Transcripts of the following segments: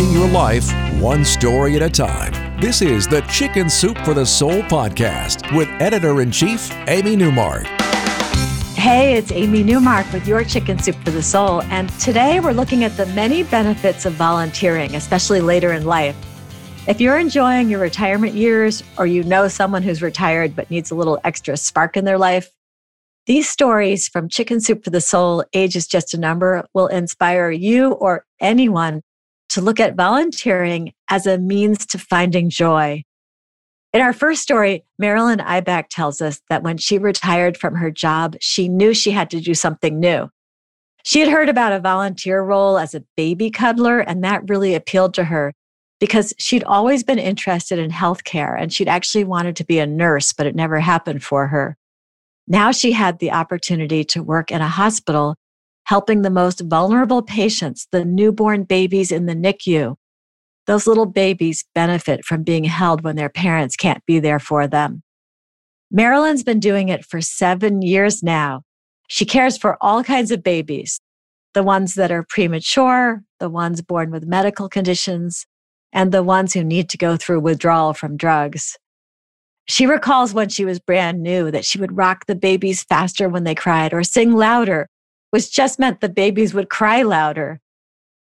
Changing your life one story at a time. This is the Chicken Soup for the Soul podcast with editor in chief, Amy Newmark. Hey, it's Amy Newmark with your Chicken Soup for the Soul. And today we're looking at the many benefits of volunteering, especially later in life. If you're enjoying your retirement years or you know someone who's retired but needs a little extra spark in their life, these stories from Chicken Soup for the Soul, Age is Just a Number, will inspire you or anyone to look at volunteering as a means to finding joy in our first story, Marilyn Ibach tells us that when she retired from her job, she knew she had to do something new. She had heard about a volunteer role as a baby cuddler, and that really appealed to her because she'd always been interested in healthcare and she'd actually wanted to be a nurse, but it never happened for her. Now she had the opportunity to work in a hospital, helping the most vulnerable patients, the newborn babies in the NICU, those little babies benefit from being held when their parents can't be there for them. Marilyn's been doing it for seven years now. She cares for all kinds of babies the ones that are premature, the ones born with medical conditions, and the ones who need to go through withdrawal from drugs. She recalls when she was brand new that she would rock the babies faster when they cried or sing louder, which just meant the babies would cry louder.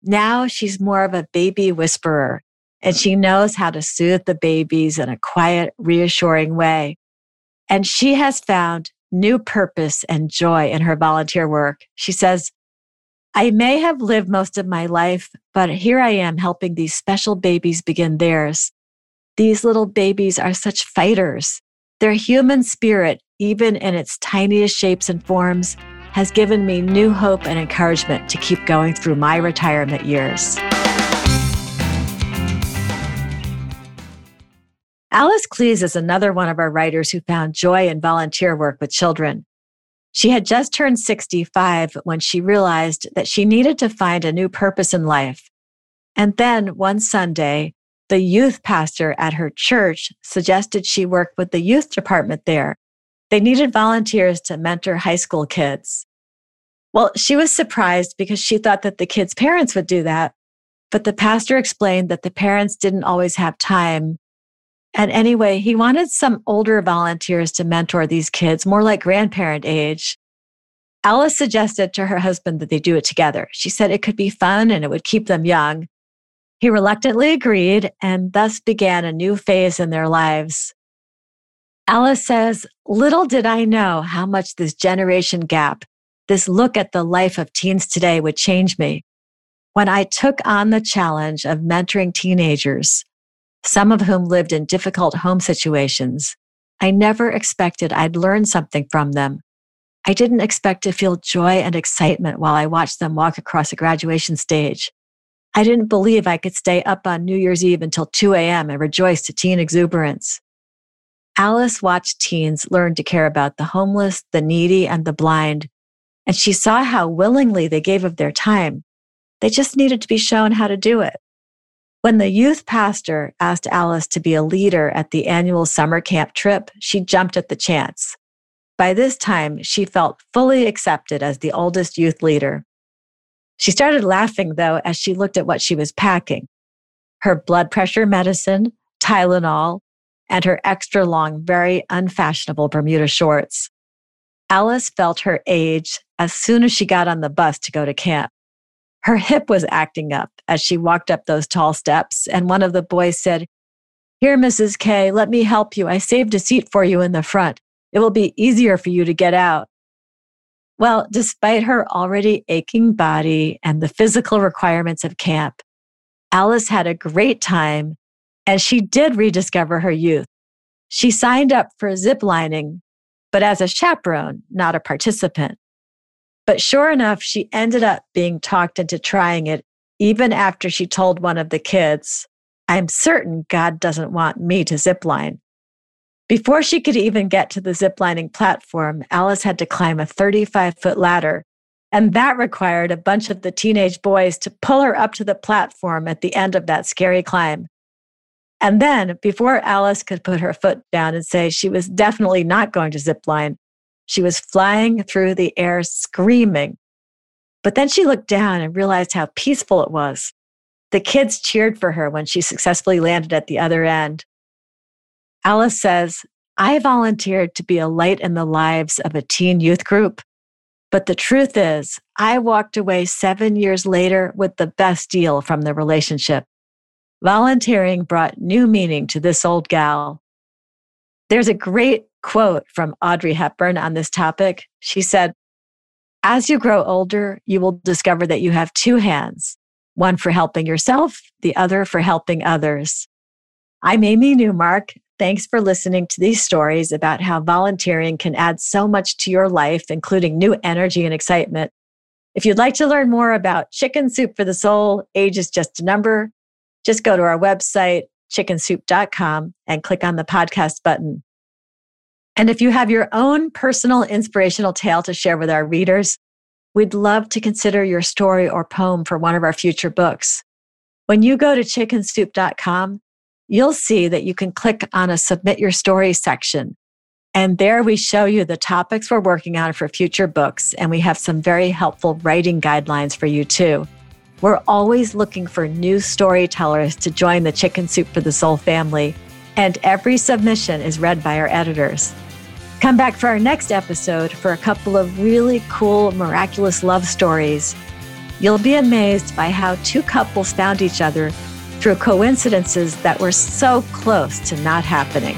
Now she's more of a baby whisperer and she knows how to soothe the babies in a quiet, reassuring way. And she has found new purpose and joy in her volunteer work. She says, I may have lived most of my life, but here I am helping these special babies begin theirs. These little babies are such fighters. Their human spirit, even in its tiniest shapes and forms, has given me new hope and encouragement to keep going through my retirement years. Alice Klies is another one of our writers who found joy in volunteer work with children. She had just turned 65 when she realized that she needed to find a new purpose in life. And then one Sunday, the youth pastor at her church suggested she work with the youth department there. They needed volunteers to mentor high school kids. Well, she was surprised because she thought that the kids' parents would do that. But the pastor explained that the parents didn't always have time. And anyway, he wanted some older volunteers to mentor these kids, more like grandparent age. Alice suggested to her husband that they do it together. She said it could be fun and it would keep them young. He reluctantly agreed, and thus began a new phase in their lives. Alice says, Little did I know how much this generation gap this look at the life of teens today would change me. When I took on the challenge of mentoring teenagers, some of whom lived in difficult home situations, I never expected I'd learn something from them. I didn't expect to feel joy and excitement while I watched them walk across a graduation stage. I didn't believe I could stay up on New Year's Eve until 2 a.m. and rejoice to teen exuberance. Alice watched teens learn to care about the homeless, the needy, and the blind and she saw how willingly they gave of their time. They just needed to be shown how to do it. When the youth pastor asked Alice to be a leader at the annual summer camp trip, she jumped at the chance. By this time, she felt fully accepted as the oldest youth leader. She started laughing, though, as she looked at what she was packing her blood pressure medicine, Tylenol, and her extra long, very unfashionable Bermuda shorts. Alice felt her age as soon as she got on the bus to go to camp. Her hip was acting up as she walked up those tall steps, and one of the boys said, Here, Mrs. K, let me help you. I saved a seat for you in the front. It will be easier for you to get out. Well, despite her already aching body and the physical requirements of camp, Alice had a great time and she did rediscover her youth. She signed up for zip lining but as a chaperone, not a participant. But sure enough, she ended up being talked into trying it, even after she told one of the kids, I'm certain God doesn't want me to zipline. Before she could even get to the ziplining platform, Alice had to climb a 35 foot ladder. And that required a bunch of the teenage boys to pull her up to the platform at the end of that scary climb. And then, before Alice could put her foot down and say she was definitely not going to zipline, she was flying through the air screaming. But then she looked down and realized how peaceful it was. The kids cheered for her when she successfully landed at the other end. Alice says, I volunteered to be a light in the lives of a teen youth group. But the truth is, I walked away seven years later with the best deal from the relationship. Volunteering brought new meaning to this old gal. There's a great quote from Audrey Hepburn on this topic. She said, As you grow older, you will discover that you have two hands one for helping yourself, the other for helping others. I'm Amy Newmark. Thanks for listening to these stories about how volunteering can add so much to your life, including new energy and excitement. If you'd like to learn more about Chicken Soup for the Soul, age is just a number, just go to our website, chickensoup.com, and click on the podcast button. And if you have your own personal inspirational tale to share with our readers, we'd love to consider your story or poem for one of our future books. When you go to chickensoup.com, you'll see that you can click on a submit your story section. And there we show you the topics we're working on for future books. And we have some very helpful writing guidelines for you too. We're always looking for new storytellers to join the Chicken Soup for the Soul family, and every submission is read by our editors. Come back for our next episode for a couple of really cool, miraculous love stories. You'll be amazed by how two couples found each other through coincidences that were so close to not happening.